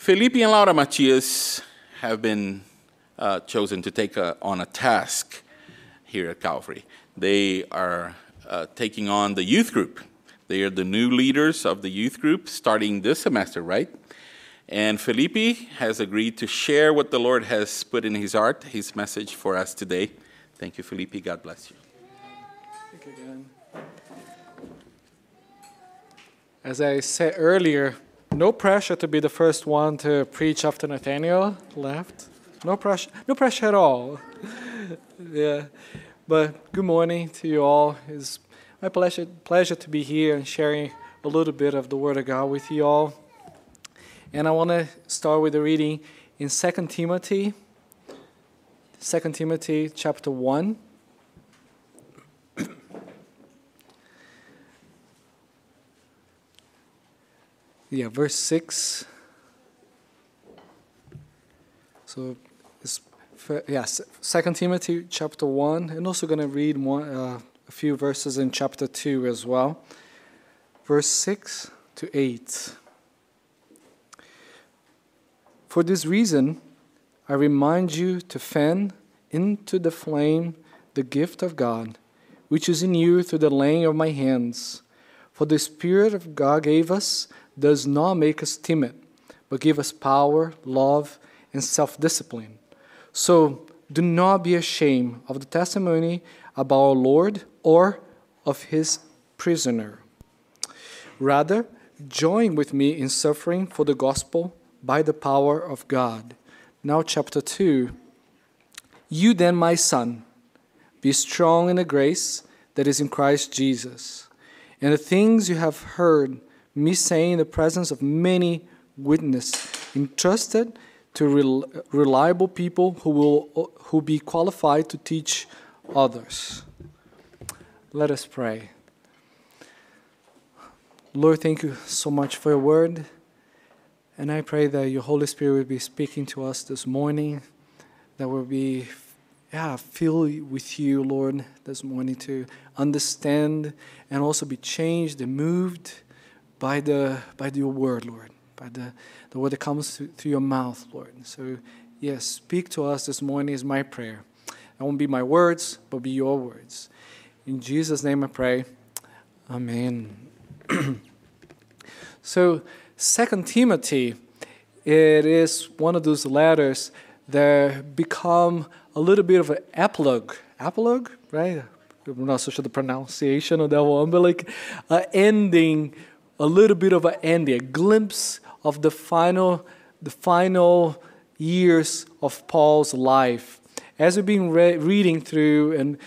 Felipe and Laura Matias have been uh, chosen to take a, on a task here at Calvary. They are uh, taking on the youth group. They are the new leaders of the youth group starting this semester, right? And Felipe has agreed to share what the Lord has put in his heart, his message for us today. Thank you, Felipe. God bless you. As I said earlier, no pressure to be the first one to preach after Nathaniel left. No pressure, no pressure at all. yeah, but good morning to you all. It's my pleasure, pleasure to be here and sharing a little bit of the Word of God with you all. And I want to start with a reading in 2 Timothy, 2 Timothy chapter 1. Yeah, verse 6. So yes, Second Timothy chapter 1, and also going to read one, uh, a few verses in chapter 2 as well. Verse 6 to 8. For this reason, I remind you to fan into the flame the gift of God, which is in you through the laying of my hands. For the Spirit of God gave us does not make us timid, but give us power, love, and self discipline. So do not be ashamed of the testimony about our Lord or of his prisoner. Rather, join with me in suffering for the gospel by the power of God. Now, chapter 2. You then, my son, be strong in the grace that is in Christ Jesus. And the things you have heard me saying in the presence of many witnesses, entrusted to rel- reliable people who will who be qualified to teach others. Let us pray. Lord, thank you so much for your word. And I pray that your Holy Spirit will be speaking to us this morning, that we'll be yeah, filled with you, Lord, this morning to understand and also be changed and moved by the by your word, Lord, by the, the word that comes through, through your mouth, Lord. So, yes, speak to us this morning is my prayer. It won't be my words, but be your words. In Jesus' name I pray. Amen. so, Second Timothy, it is one of those letters that become a little bit of an epilogue. Epilogue, right? I'm not so sure the pronunciation of that one, but like uh, ending a little bit of an ending, a glimpse of the final, the final years of Paul's life. As we've been re- reading through and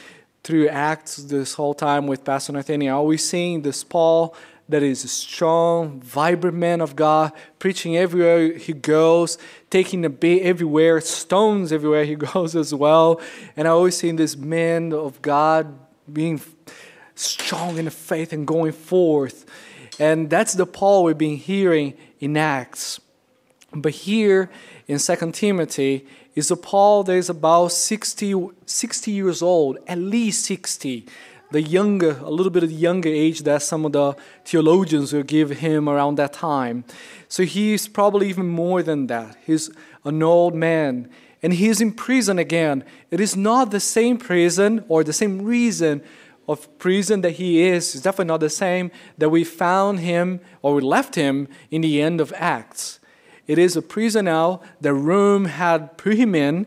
through Acts this whole time with Pastor Nathaniel, we're seeing this Paul that is a strong, vibrant man of God, preaching everywhere he goes, taking a bit everywhere, stones everywhere he goes as well. And I always see this man of God being strong in the faith and going forth. And that's the Paul we've been hearing in Acts. But here in 2 Timothy is a Paul that is about 60, 60 years old, at least 60. The younger, a little bit of the younger age that some of the theologians will give him around that time. So he's probably even more than that. He's an old man. And he's in prison again. It is not the same prison or the same reason of prison that he is is definitely not the same that we found him or we left him in the end of Acts. It is a prison now that Rome had put him in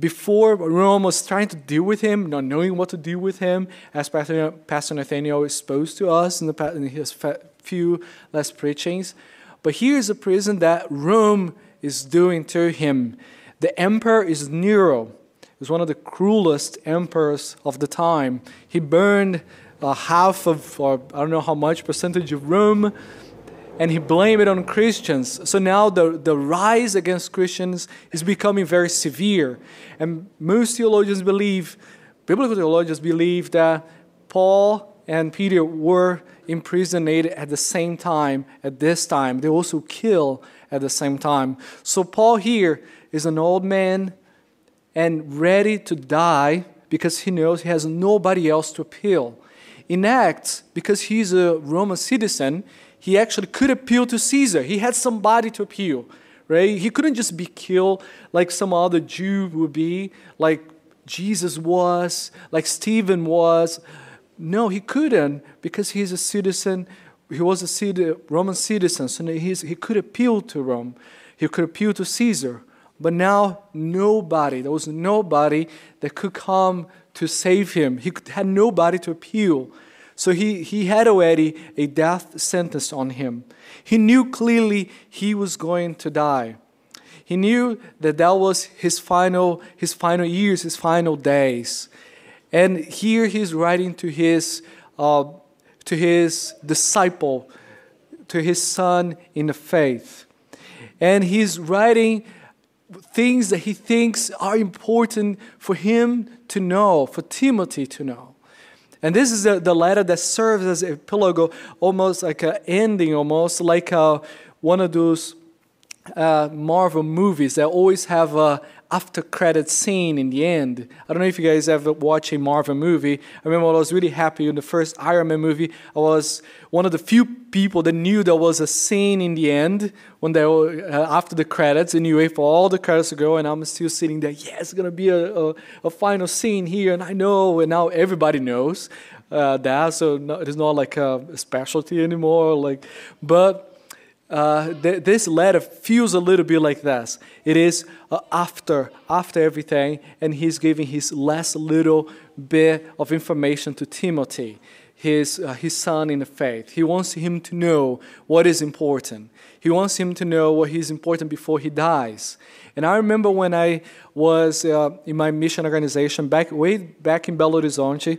before Rome was trying to deal with him, not knowing what to do with him, as Pastor Nathaniel exposed to us in, the, in his few last preachings. But here is a prison that Rome is doing to him. The emperor is Nero was one of the cruelest emperors of the time. He burned uh, half of, or I don't know how much percentage of Rome, and he blamed it on Christians. So now the, the rise against Christians is becoming very severe. And most theologians believe, biblical theologians believe that Paul and Peter were imprisoned at the same time, at this time. They also kill at the same time. So Paul here is an old man and ready to die because he knows he has nobody else to appeal. In Acts, because he's a Roman citizen, he actually could appeal to Caesar. He had somebody to appeal. right? He couldn't just be killed like some other Jew would be, like Jesus was, like Stephen was. No, he couldn't because he's a citizen. He was a Roman citizen, so he could appeal to Rome. He could appeal to Caesar. But now, nobody, there was nobody that could come to save him. He had nobody to appeal. So he, he had already a death sentence on him. He knew clearly he was going to die. He knew that that was his final, his final years, his final days. And here he's writing to his, uh, to his disciple, to his son in the faith. And he's writing things that he thinks are important for him to know, for Timothy to know. And this is the, the letter that serves as a epilogue, almost like an ending, almost like a, one of those uh, Marvel movies that always have a after credit scene in the end. I don't know if you guys ever watch a Marvel movie. I remember I was really happy in the first Iron Man movie. I was one of the few people that knew there was a scene in the end when they were uh, after the credits and you wait for all the credits to go and I'm still sitting there. Yeah, it's gonna be a, a, a final scene here, and I know, and now everybody knows uh, that. So no, it's not like a specialty anymore. Like, but uh, th- this letter feels a little bit like this. It is uh, after after everything, and he's giving his last little bit of information to Timothy, his uh, his son in the faith. He wants him to know what is important. He wants him to know what is important before he dies. And I remember when I was uh, in my mission organization back way back in Belo Horizonte,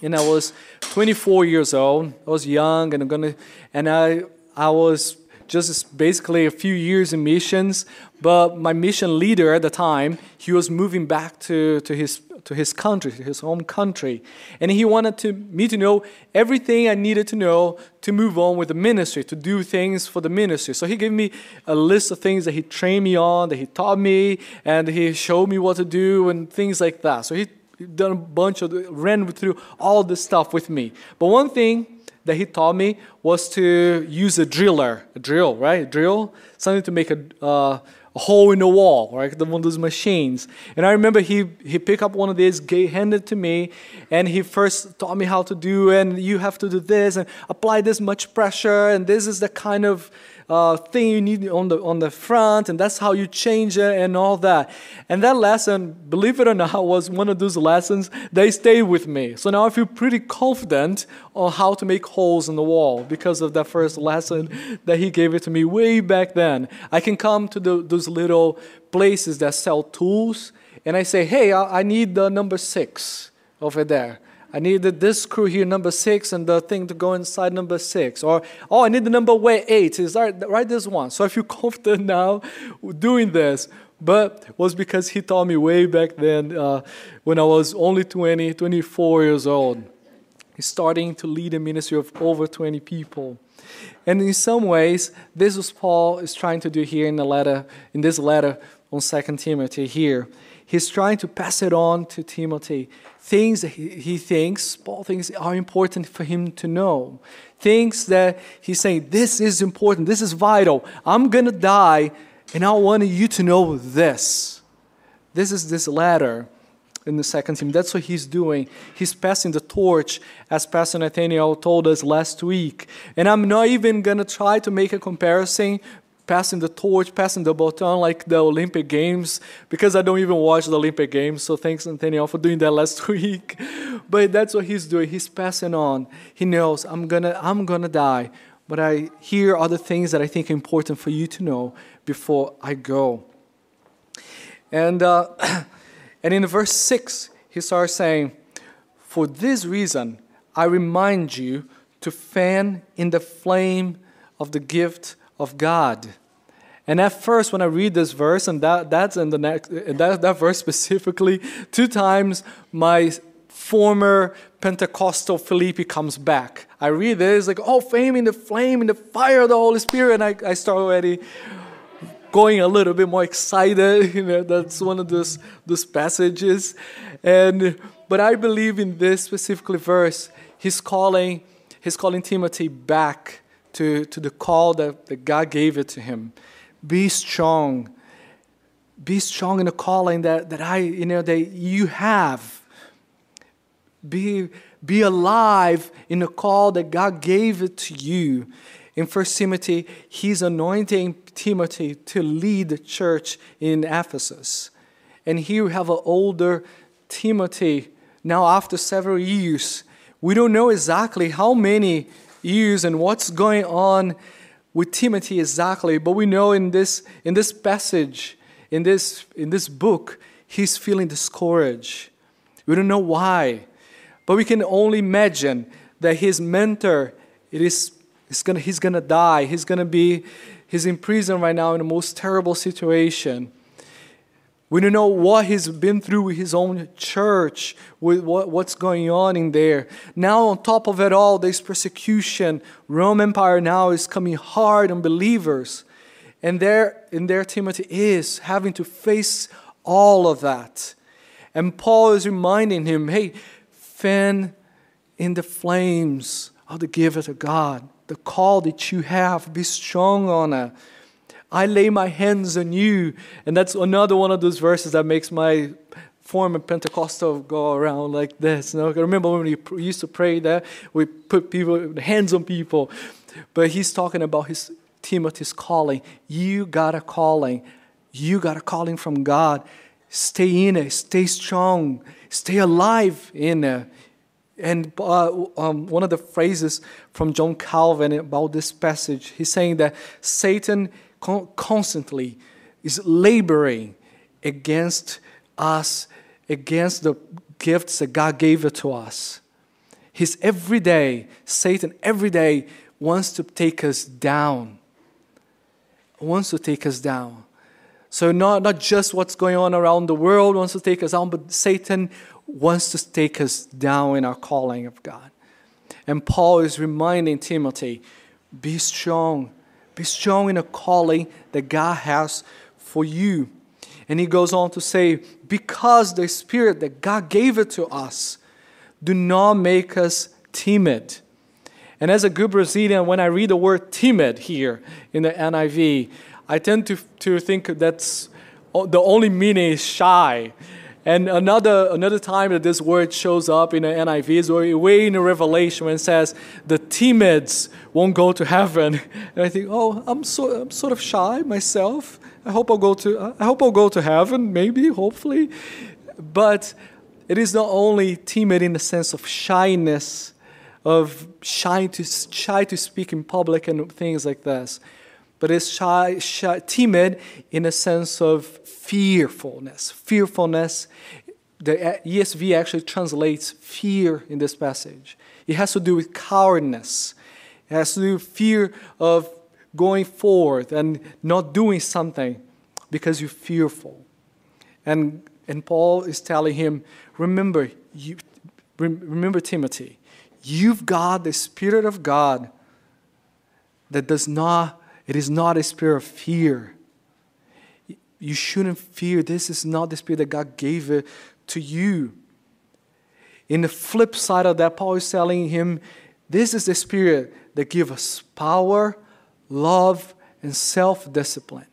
and I was 24 years old. I was young, and I'm gonna, and I I was just basically a few years in missions. But my mission leader at the time, he was moving back to, to his to his country, to his home country, and he wanted to, me to know everything I needed to know to move on with the ministry, to do things for the ministry. So he gave me a list of things that he trained me on, that he taught me, and he showed me what to do and things like that. So he done a bunch of ran through all this stuff with me. But one thing that he taught me was to use a driller, a drill, right? Drill, something to make a, uh, a hole in the wall, right? The one of those machines. And I remember he he picked up one of these, handed it to me, and he first taught me how to do. And you have to do this and apply this much pressure, and this is the kind of uh, thing you need on the on the front, and that's how you change it and all that. And that lesson, believe it or not, was one of those lessons that stayed with me. So now I feel pretty confident on how to make holes in the wall because of that first lesson that he gave it to me way back then. I can come to the, those little places that sell tools, and I say, "Hey, I, I need the number six over there." I needed this screw here, number six, and the thing to go inside number six. Or, oh, I need the number way eight. Is right? This one. So I feel confident now doing this. But it was because he taught me way back then uh, when I was only 20, 24 years old. He's starting to lead a ministry of over 20 people. And in some ways, this is Paul is trying to do here in the letter, in this letter on Second Timothy here. He's trying to pass it on to Timothy things that he, he thinks, Paul thinks are important for him to know. Things that he's saying, this is important, this is vital. I'm going to die, and I want you to know this. This is this letter in the second team. That's what he's doing. He's passing the torch, as Pastor Nathaniel told us last week. And I'm not even going to try to make a comparison passing the torch, passing the baton like the Olympic Games, because I don't even watch the Olympic Games. So thanks, Nathaniel, for doing that last week. But that's what he's doing. He's passing on. He knows I'm gonna I'm gonna die, but I hear other things that I think are important for you to know before I go. And uh, and in verse six, he starts saying, "For this reason, I remind you to fan in the flame of the gift." Of God. And at first, when I read this verse, and that, that's in the next, that, that verse specifically, two times my former Pentecostal Felipe comes back. I read this, like, oh, fame in the flame, in the fire of the Holy Spirit. And I, I start already going a little bit more excited. You know, that's one of those, those passages. And, but I believe in this specifically verse, he's calling, he's calling Timothy back to, to the call that, that God gave it to him. be strong. Be strong in the calling that, that I, you know, that you have. Be, be alive in the call that God gave it to you. In 1 Timothy, he's anointing Timothy to lead the church in Ephesus. And here we have an older Timothy, now after several years. We don't know exactly how many years and what's going on with Timothy exactly, but we know in this, in this passage, in this, in this book, he's feeling discouraged. We don't know why, but we can only imagine that his mentor it is, is gonna, he's going to die. He's going to be he's in prison right now in the most terrible situation. We don't know what he's been through with his own church, with what, what's going on in there. Now, on top of it all, there's persecution. Rome Empire now is coming hard on believers. And there, and there Timothy is having to face all of that. And Paul is reminding him, hey, fan in the flames of the gift of God, the call that you have, be strong on it. I lay my hands on you. And that's another one of those verses that makes my former Pentecostal go around like this. You know? I remember when we used to pray that we put people hands on people. But he's talking about his Timothy's calling. You got a calling. You got a calling from God. Stay in it. Stay strong. Stay alive in it. And uh, um, one of the phrases from John Calvin about this passage, he's saying that Satan constantly is laboring against us, against the gifts that God gave to us. He's every day, Satan every day wants to take us down. Wants to take us down. So not, not just what's going on around the world wants to take us down, but Satan wants to take us down in our calling of God. And Paul is reminding Timothy, be strong, be strong in a calling that God has for you. And he goes on to say, because the Spirit that God gave it to us do not make us timid. And as a good Brazilian, when I read the word timid here in the NIV, I tend to, to think that's the only meaning is shy. And another, another time that this word shows up in the NIV is way in the Revelation when it says, the timids won't go to heaven. And I think, oh, I'm, so, I'm sort of shy myself. I hope I'll go to, I hope I'll go to heaven, maybe, hopefully. But it is not only timid in the sense of shyness, of shy to, shy to speak in public and things like this but it's shy, shy, timid in a sense of fearfulness. Fearfulness, the ESV actually translates fear in this passage. It has to do with cowardness. It has to do with fear of going forth and not doing something because you're fearful. And, and Paul is telling him, remember, you, remember Timothy, you've got the Spirit of God that does not it is not a spirit of fear. You shouldn't fear. This is not the spirit that God gave it to you. In the flip side of that, Paul is telling him, this is the spirit that gives us power, love, and self discipline.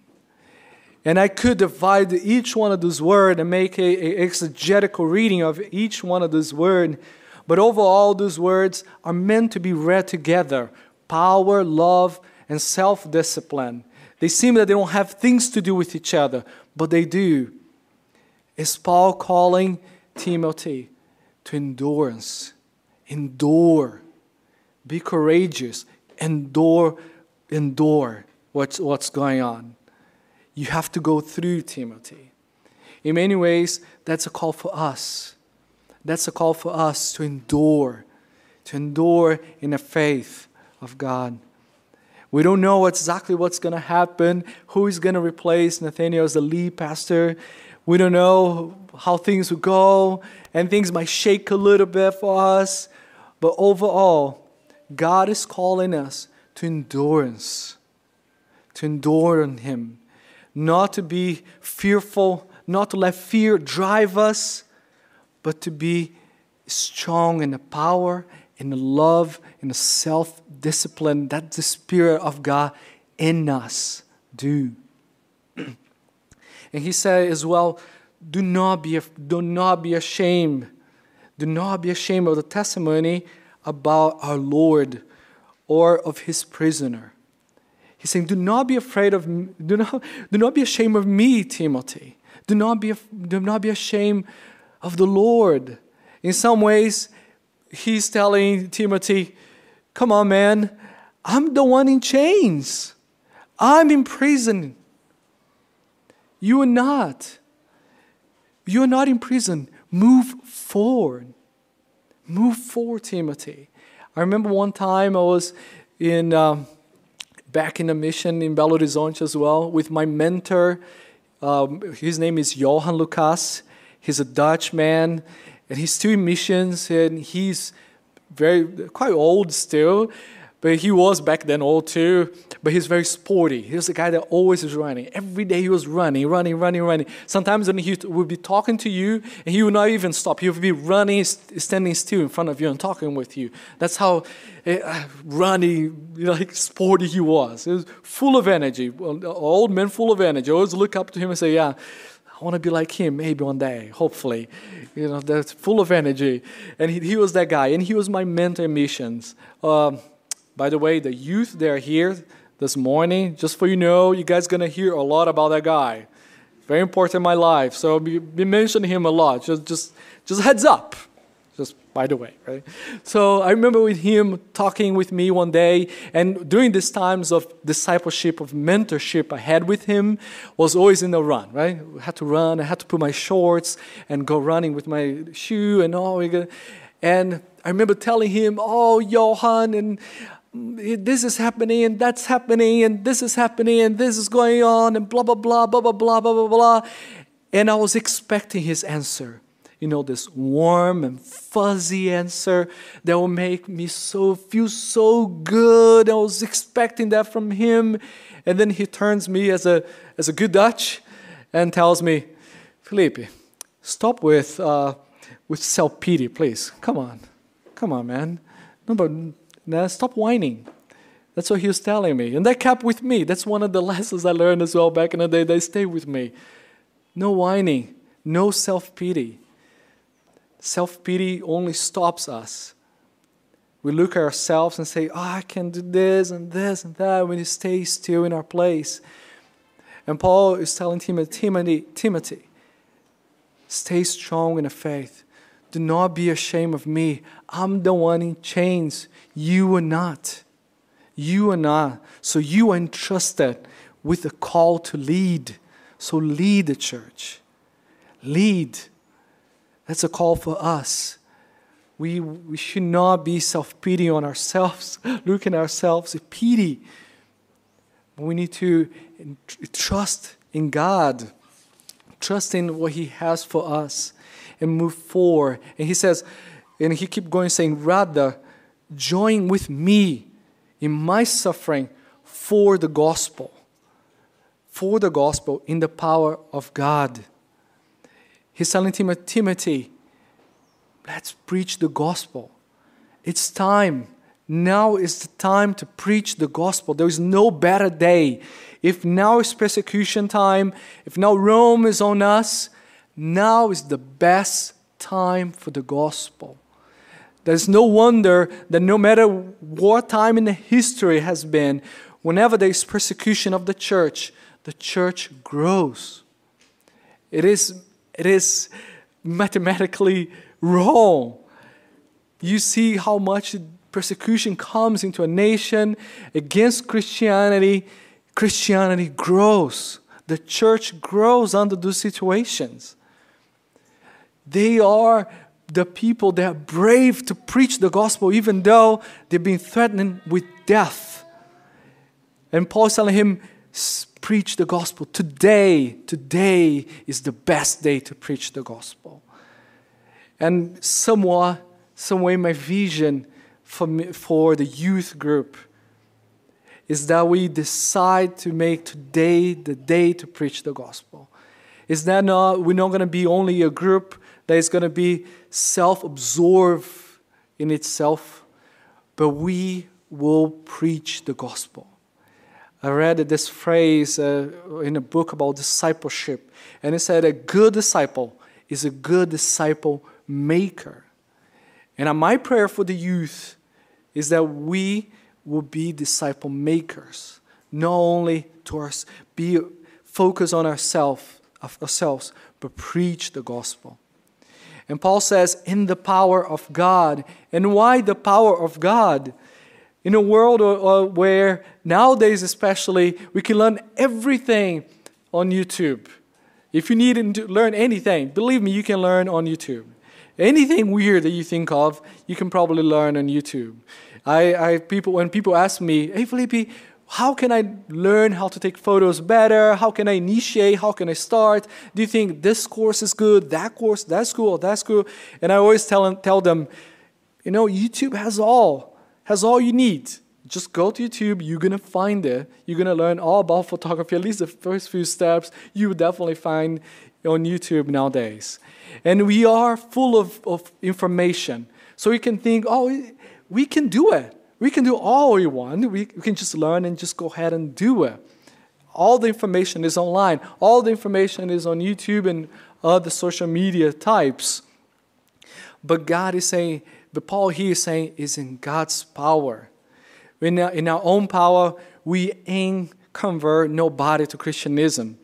And I could divide each one of those words and make an exegetical reading of each one of those words. But overall, those words are meant to be read together power, love, and self discipline. They seem that they don't have things to do with each other, but they do. Is Paul calling Timothy to endurance? Endure. Be courageous. Endure. Endure what's, what's going on. You have to go through Timothy. In many ways, that's a call for us. That's a call for us to endure, to endure in the faith of God. We don't know exactly what's going to happen, who is going to replace Nathaniel as the lead pastor. We don't know how things will go, and things might shake a little bit for us. But overall, God is calling us to endurance, to endure on Him, not to be fearful, not to let fear drive us, but to be strong in the power in the love, in the self discipline that the Spirit of God in us do. and he said as well, do not be, do not be ashamed. Do not be ashamed of the testimony about our Lord or of his prisoner. He's saying, Do not be afraid of, do not, do not be ashamed of me, Timothy. Do not, be, do not be ashamed of the Lord. In some ways, he's telling Timothy, Come on, man, I'm the one in chains. I'm in prison. You are not. You are not in prison. Move forward. Move forward, Timothy. I remember one time I was in um, back in a mission in Belo Horizonte as well with my mentor. Um, his name is Johan Lucas. He's a Dutch man, and he's still in missions, and he's very quite old still, but he was back then old too. But he's very sporty. He was a guy that always is running. Every day he was running, running, running, running. Sometimes when he would be talking to you, and he would not even stop. He would be running, standing still in front of you and talking with you. That's how uh, running, like sporty he was. He was full of energy. Old man full of energy. I always look up to him and say, yeah, I want to be like him maybe one day, hopefully. You know, that's full of energy. And he, he was that guy. And he was my mentor in missions. Um, by the way, the youth, they're here this morning. Just for you know, you guys going to hear a lot about that guy. Very important in my life. So be, mentioning him a lot. Just, just, just heads up by the way, right? So I remember with him talking with me one day, and during these times of discipleship, of mentorship I had with him, was always in the run, right? I had to run, I had to put my shorts and go running with my shoe and all. And I remember telling him, oh, Johan, and mm, this is happening and that's happening and this is happening and this is going on and blah blah blah blah blah blah blah blah and i was expecting his answer you know, this warm and fuzzy answer that will make me so feel so good. I was expecting that from him. And then he turns me as a as a good Dutch and tells me, Felipe, stop with uh, with self pity, please. Come on, come on, man. No, but nah, stop whining. That's what he was telling me, and that kept with me. That's one of the lessons I learned as well back in the day. They stay with me. No whining, no self pity. Self pity only stops us. We look at ourselves and say, Oh, I can do this and this and that when we stay still in our place. And Paul is telling Timothy, Timothy, stay strong in the faith. Do not be ashamed of me. I'm the one in chains. You are not. You are not. So you are entrusted with a call to lead. So lead the church. Lead. That's a call for us. We, we should not be self pity on ourselves, looking at ourselves with pity. We need to trust in God, trust in what He has for us, and move forward. And He says, and He keep going saying, rather, join with me in my suffering for the gospel, for the gospel in the power of God. He's telling Timothy, let's preach the gospel. It's time. Now is the time to preach the gospel. There is no better day. If now is persecution time, if now Rome is on us, now is the best time for the gospel. There's no wonder that no matter what time in the history has been, whenever there is persecution of the church, the church grows. It is it is mathematically wrong. You see how much persecution comes into a nation against Christianity. Christianity grows. The church grows under those situations. They are the people that are brave to preach the gospel, even though they've been threatened with death. And Paul's telling him, preach the gospel. Today, today is the best day to preach the gospel. And somewhat, some way, my vision for, me, for the youth group is that we decide to make today the day to preach the gospel. Is that not, we're not going to be only a group that is going to be self absorbed in itself, but we will preach the gospel. I read this phrase uh, in a book about discipleship, and it said, A good disciple is a good disciple maker. And my prayer for the youth is that we will be disciple makers, not only to us, be focused on ourselves, ourselves, but preach the gospel. And Paul says, in the power of God. And why the power of God? In a world uh, uh, where nowadays, especially, we can learn everything on YouTube. If you need to learn anything, believe me, you can learn on YouTube. Anything weird that you think of, you can probably learn on YouTube. I, I people when people ask me, "Hey Felipe, how can I learn how to take photos better? How can I initiate? How can I start? Do you think this course is good? That course, that's cool, that's cool?" And I always tell them, tell them, you know, YouTube has all has all you need. Just go to YouTube, you're gonna find it. You're gonna learn all about photography, at least the first few steps you will definitely find on YouTube nowadays. And we are full of, of information. So you can think, oh, we can do it. We can do all we want. We, we can just learn and just go ahead and do it. All the information is online. All the information is on YouTube and other social media types. But God is saying, but Paul here is saying, is in God's power. In our, in our own power, we ain't convert nobody to Christianism.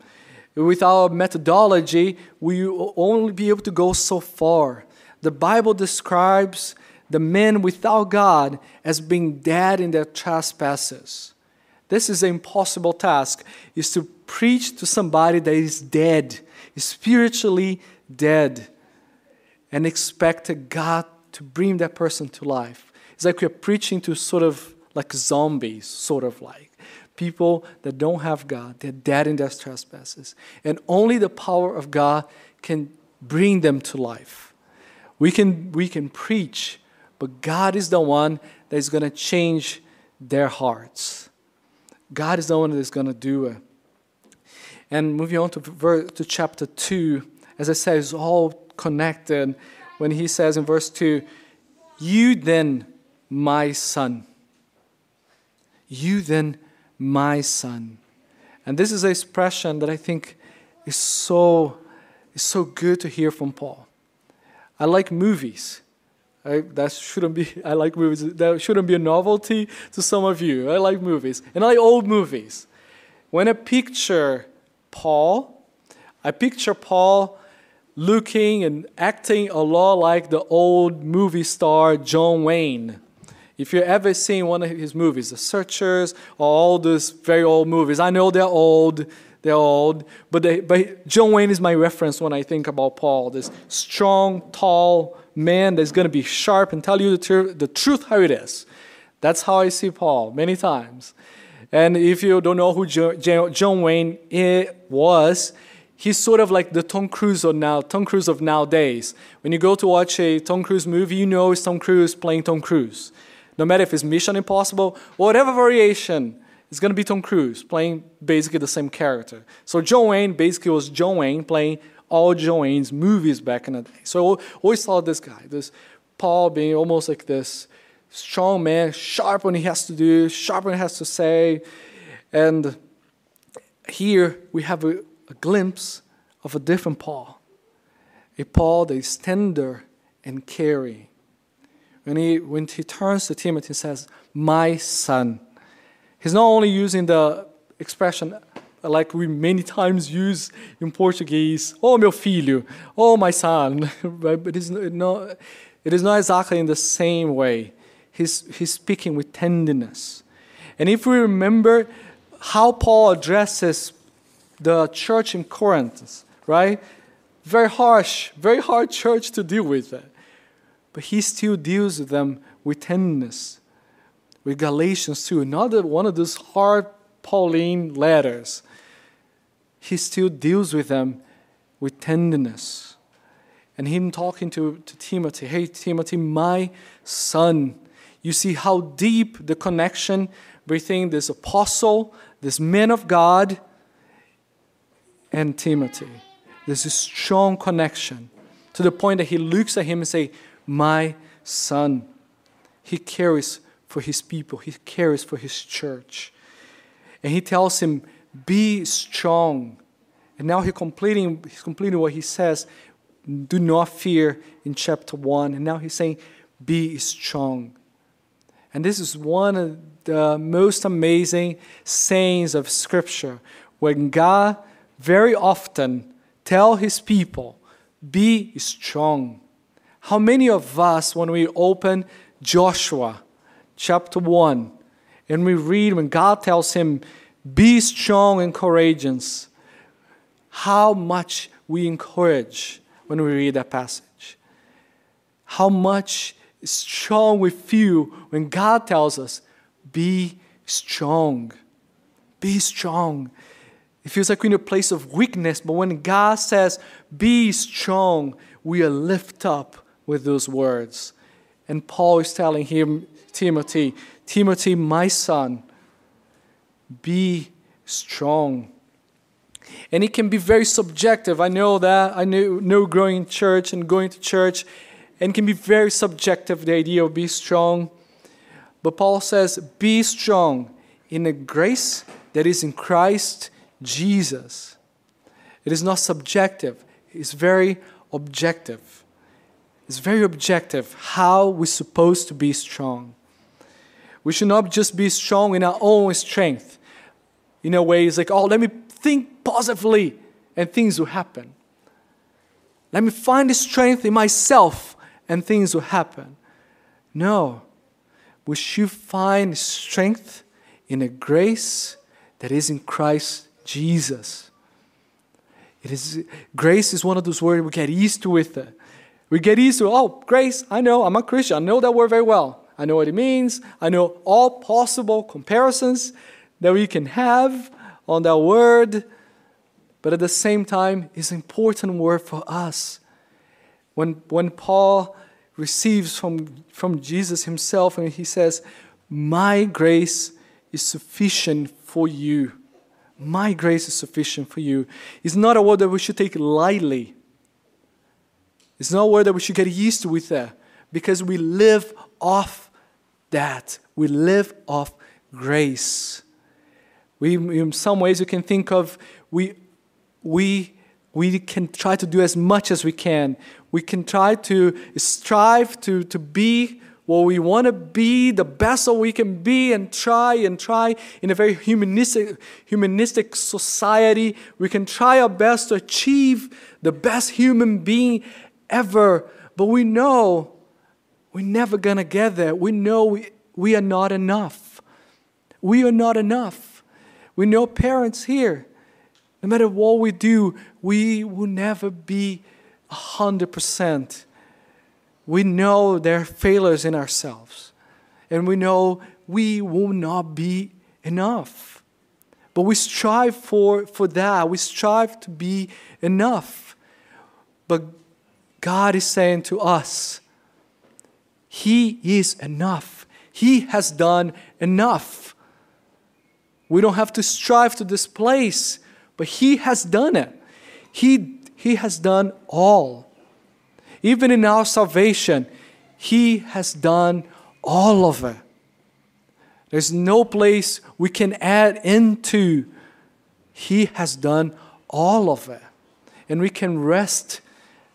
With our methodology, we will only be able to go so far. The Bible describes the men without God as being dead in their trespasses. This is an impossible task, is to preach to somebody that is dead, is spiritually dead, and expect God to bring that person to life. It's like we're preaching to sort of like zombies, sort of like people that don't have God. They're dead in their trespasses. And only the power of God can bring them to life. We can, we can preach, but God is the one that is going to change their hearts. God is the one that is going to do it. And moving on to, to chapter 2, as I said, it's all connected when he says in verse 2, You then, my son. You then, my son. And this is an expression that I think is so, is so good to hear from Paul. I like movies. I, that shouldn't be, I like movies. That shouldn't be a novelty to some of you. I like movies. And I like old movies. When I picture Paul, I picture Paul looking and acting a lot like the old movie star John Wayne. If you've ever seen one of his movies, The Searchers, or all those very old movies, I know they're old, they're old, but, they, but John Wayne is my reference when I think about Paul. This strong, tall man that's going to be sharp and tell you the, tr- the truth how it is. That's how I see Paul many times. And if you don't know who John Wayne was, he's sort of like the Tom Cruise of now, Tom Cruise of nowadays. When you go to watch a Tom Cruise movie, you know it's Tom Cruise playing Tom Cruise. No matter if it's Mission Impossible, whatever variation, it's to be Tom Cruise playing basically the same character. So John Wayne basically was John Wayne playing all John Wayne's movies back in the day. So always thought this guy, this Paul being almost like this strong man, sharp when he has to do, sharp when he has to say. And here we have a, a glimpse of a different Paul, a Paul that is tender and caring when he, when he turns to Timothy and says, My son, he's not only using the expression like we many times use in Portuguese, oh meu filho, oh my son, but it is not, it is not exactly in the same way. He's, he's speaking with tenderness. And if we remember how Paul addresses the church in Corinth, right? Very harsh, very hard church to deal with but he still deals with them with tenderness. With Galatians 2, another one of those hard Pauline letters, he still deals with them with tenderness. And him talking to, to Timothy, hey, Timothy, my son. You see how deep the connection between this apostle, this man of God, and Timothy. There's a strong connection to the point that he looks at him and say, my son. He cares for his people, he cares for his church. And he tells him, Be strong. And now he completing, he's completing what he says, do not fear in chapter 1. And now he's saying, Be strong. And this is one of the most amazing sayings of Scripture when God very often tell his people, Be strong. How many of us, when we open Joshua chapter 1, and we read when God tells him, Be strong and courageous, how much we encourage when we read that passage. How much strong we feel when God tells us, Be strong. Be strong. It feels like we're in a place of weakness, but when God says, Be strong, we are lifted up with those words. And Paul is telling him, Timothy, Timothy, my son, be strong. And it can be very subjective. I know that. I know, know growing in church and going to church, and can be very subjective, the idea of be strong. But Paul says, be strong in the grace that is in Christ Jesus. It is not subjective, it's very objective. It's very objective how we're supposed to be strong. We should not just be strong in our own strength. In a way, it's like, oh, let me think positively and things will happen. Let me find the strength in myself and things will happen. No, we should find strength in a grace that is in Christ Jesus. It is grace is one of those words we get used to with it. We get used to, oh, grace, I know, I'm a Christian, I know that word very well. I know what it means. I know all possible comparisons that we can have on that word. But at the same time, it's an important word for us. When, when Paul receives from, from Jesus himself and he says, My grace is sufficient for you. My grace is sufficient for you. It's not a word that we should take lightly. It's not a word that we should get used to with that because we live off that. We live off grace. We, in some ways, you can think of we, we, we can try to do as much as we can. We can try to strive to, to be what we want to be, the best that we can be, and try and try in a very humanistic, humanistic society. We can try our best to achieve the best human being ever, but we know we're never going to get there. We know we, we are not enough. We are not enough. We know parents here, no matter what we do, we will never be 100%. We know there are failures in ourselves, and we know we will not be enough. But we strive for, for that. We strive to be enough. But God is saying to us, He is enough. He has done enough. We don't have to strive to this place, but He has done it. He, he has done all. Even in our salvation, He has done all of it. There's no place we can add into. He has done all of it. And we can rest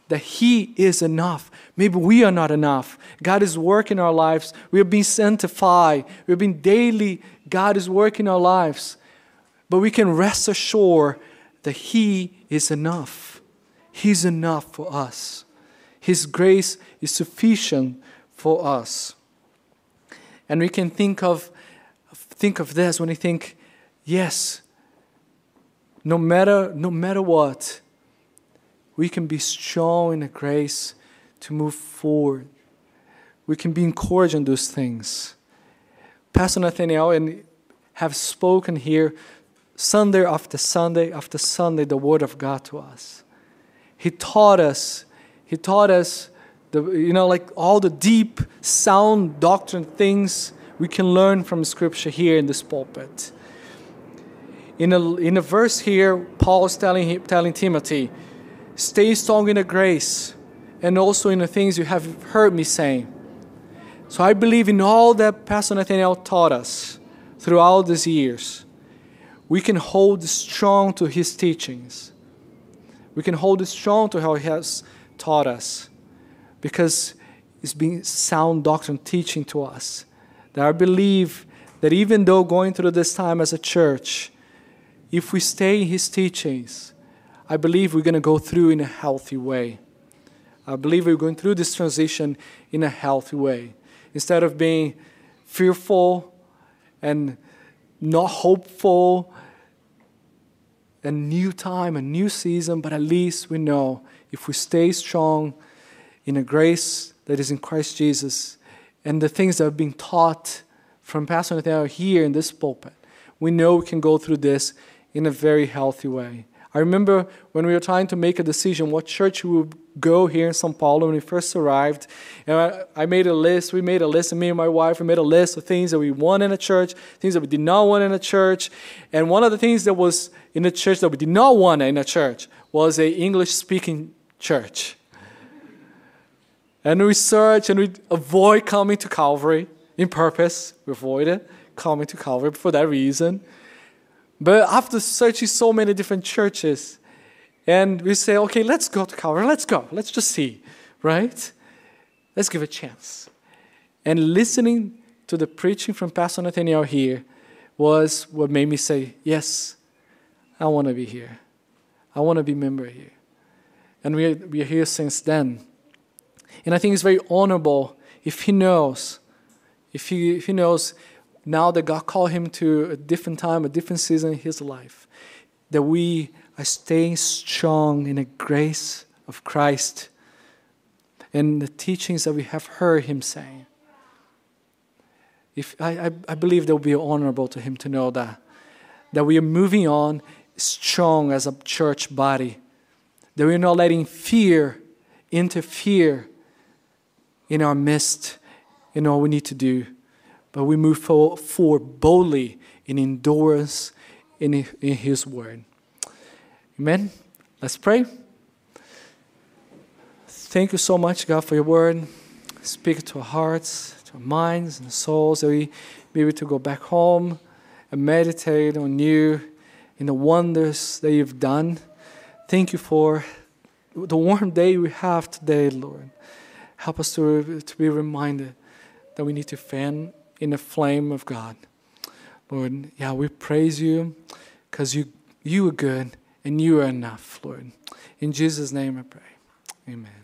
that He is enough. Maybe we are not enough. God is working our lives. We are being sanctified. We've been daily, God is working our lives. But we can rest assured that He is enough. He's enough for us. His grace is sufficient for us. And we can think of think of this when we think, yes, no matter no matter what, we can be strong in the grace to move forward. We can be encouraged in those things. Pastor Nathaniel and have spoken here Sunday after Sunday after Sunday the Word of God to us. He taught us, He taught us the, you know, like all the deep, sound doctrine things we can learn from Scripture here in this pulpit. In a, in a verse here, Paul is telling, telling Timothy, Stay strong in the grace and also in the things you have heard me saying. So I believe in all that Pastor Nathaniel taught us throughout these years. we can hold strong to his teachings. We can hold strong to how he has taught us because it's been sound doctrine teaching to us. That I believe that even though going through this time as a church, if we stay in his teachings, I believe we're going to go through in a healthy way. I believe we're going through this transition in a healthy way. Instead of being fearful and not hopeful, a new time, a new season, but at least we know if we stay strong in the grace that is in Christ Jesus and the things that have been taught from Pastor Nathaniel here in this pulpit, we know we can go through this in a very healthy way. I remember when we were trying to make a decision what church we would go here in São Paulo when we first arrived. And I, I, made a list. We made a list, and me and my wife, we made a list of things that we want in a church, things that we did not want in a church. And one of the things that was in the church that we did not want in a church was a English speaking church. And we search and we avoid coming to Calvary in purpose. We avoided coming to Calvary for that reason. But after searching so many different churches, and we say, okay, let's go to Calvary, let's go, let's just see, right? Let's give a chance. And listening to the preaching from Pastor Nathaniel here was what made me say, yes, I want to be here. I want to be a member here. And we are, we are here since then. And I think it's very honorable if he knows, if he, if he knows now that God called him to a different time, a different season in his life, that we are staying strong in the grace of Christ and the teachings that we have heard him saying. If, I, I, believe that will be honorable to him to know that. That we are moving on strong as a church body. That we're not letting fear interfere in our midst in all we need to do but we move forward boldly in endurance in, His Word. Amen. Let's pray. Thank you so much, God, for your Word. Speak to our hearts, to our minds, and souls that we may be able to go back home and meditate on you in the wonders that you've done. Thank you for the warm day we have today, Lord. Help us to, to be reminded that we need to fan in the flame of God. Lord, yeah, we praise you because you, you are good and you are enough, Lord. In Jesus' name I pray. Amen.